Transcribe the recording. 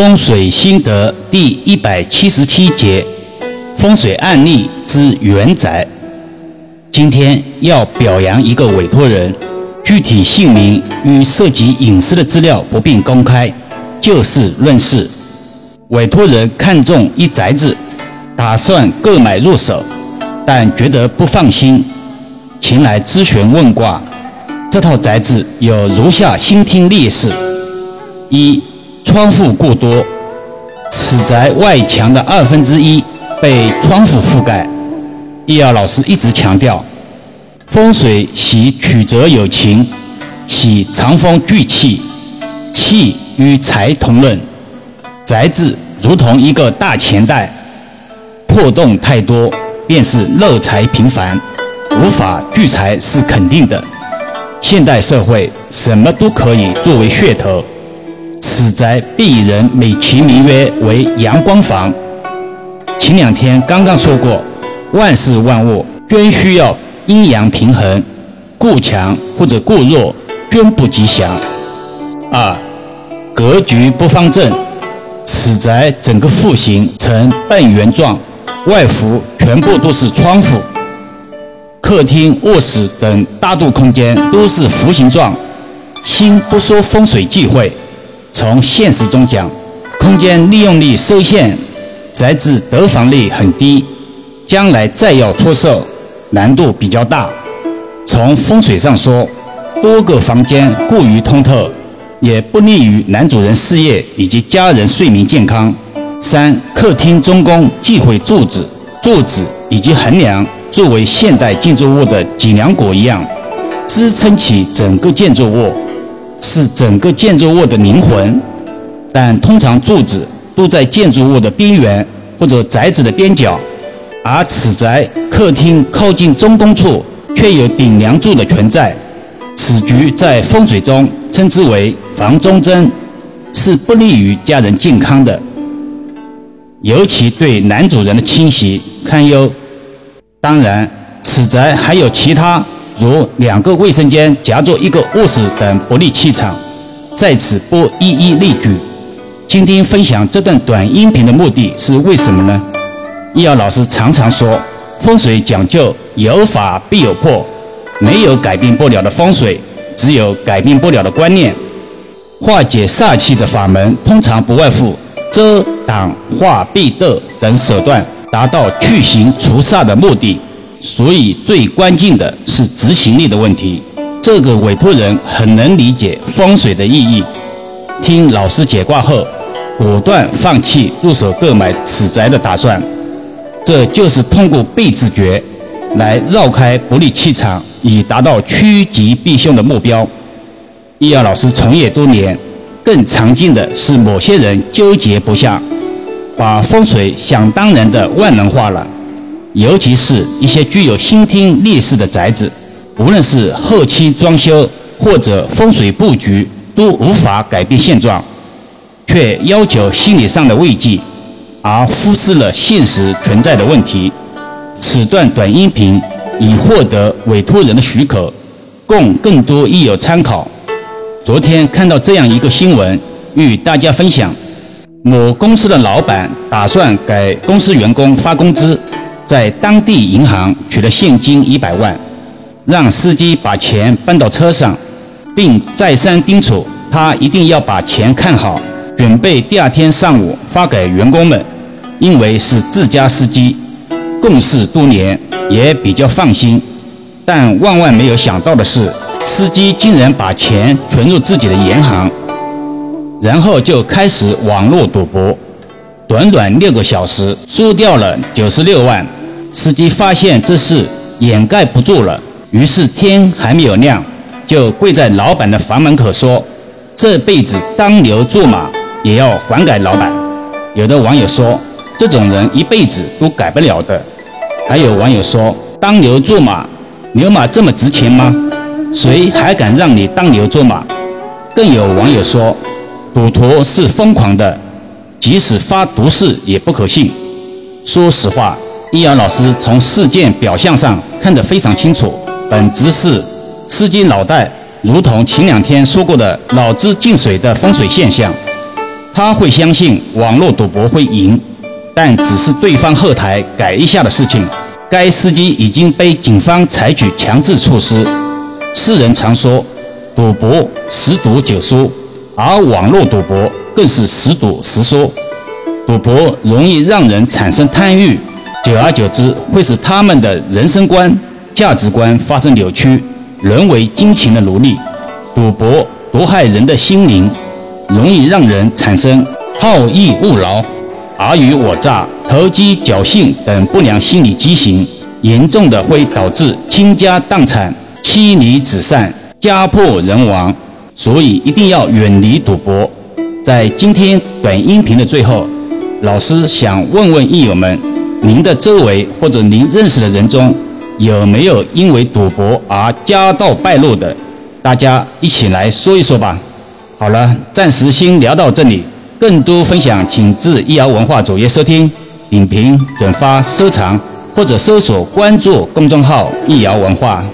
风水心得第一百七十七节：风水案例之原宅。今天要表扬一个委托人，具体姓名与涉及隐私的资料不便公开，就事论事。委托人看中一宅子，打算购买入手，但觉得不放心，前来咨询问卦。这套宅子有如下新听劣势：一、窗户过多，此宅外墙的二分之一被窗户覆盖。易遥老师一直强调，风水喜曲折有情，喜藏风聚气，气与财同论。宅子如同一个大钱袋，破洞太多，便是漏财频繁，无法聚财是肯定的。现代社会什么都可以作为噱头，此宅被人美其名曰为阳光房。前两天刚刚说过，万事万物均需要阴阳平衡，过强或者过弱均不吉祥。二，格局不方正，此宅整个户型呈半圆状，外幅全部都是窗户。客厅、卧室等大度空间都是弧形状。先不说风水忌讳，从现实中讲，空间利用率受限，宅子得房率很低，将来再要出售，难度比较大。从风水上说，多个房间过于通透，也不利于男主人事业以及家人睡眠健康。三、客厅中宫忌讳柱子、柱子以及横梁。作为现代建筑物的脊梁骨一样，支撑起整个建筑物，是整个建筑物的灵魂。但通常柱子都在建筑物的边缘或者宅子的边角，而此宅客厅靠近中宫处却有顶梁柱的存在，此局在风水中称之为房中针，是不利于家人健康的，尤其对男主人的侵袭堪忧。当然，此宅还有其他，如两个卫生间夹着一个卧室等不利气场，在此不一一列举。今天分享这段短音频的目的是为什么呢？易遥老师常常说，风水讲究有法必有破，没有改变不了的风水，只有改变不了的观念。化解煞气的法门，通常不外乎遮挡、化避斗等手段。达到去形除煞的目的，所以最关键的是执行力的问题。这个委托人很能理解风水的意义，听老师解卦后，果断放弃入手购买此宅的打算。这就是通过被自觉来绕开不利气场，以达到趋吉避凶的目标。易遥老师从业多年，更常见的是某些人纠结不下。把风水想当然的万能化了，尤其是一些具有先天劣势的宅子，无论是后期装修或者风水布局，都无法改变现状，却要求心理上的慰藉，而忽视了现实存在的问题。此段短音频已获得委托人的许可，供更多益友参考。昨天看到这样一个新闻，与大家分享。某公司的老板打算给公司员工发工资，在当地银行取了现金一百万，让司机把钱搬到车上，并再三叮嘱他一定要把钱看好，准备第二天上午发给员工们。因为是自家司机，共事多年，也比较放心。但万万没有想到的是，司机竟然把钱存入自己的银行。然后就开始网络赌博，短短六个小时输掉了九十六万。司机发现这事掩盖不住了，于是天还没有亮，就跪在老板的房门口说：“这辈子当牛做马也要还给老板。”有的网友说：“这种人一辈子都改不了的。”还有网友说：“当牛做马，牛马这么值钱吗？谁还敢让你当牛做马？”更有网友说。赌徒是疯狂的，即使发毒誓也不可信。说实话，易遥老师从事件表象上看得非常清楚，本质是司机脑袋如同前两天说过的脑子进水的风水现象。他会相信网络赌博会赢，但只是对方后台改一下的事情。该司机已经被警方采取强制措施。世人常说，赌博十赌九输，而网络赌博更是十赌十输。赌博容易让人产生贪欲，久而久之会使他们的人生观、价值观发生扭曲，沦为金钱的奴隶。赌博毒害人的心灵，容易让人产生好逸恶劳。尔虞我诈、投机侥幸等不良心理畸形，严重的会导致倾家荡产、妻离子散、家破人亡。所以一定要远离赌博。在今天短音频的最后，老师想问问益友们：您的周围或者您认识的人中，有没有因为赌博而家道败落的？大家一起来说一说吧。好了，暂时先聊到这里。更多分享，请至易瑶文化主页收听、点评、转发、收藏，或者搜索关注公众号“易瑶文化”。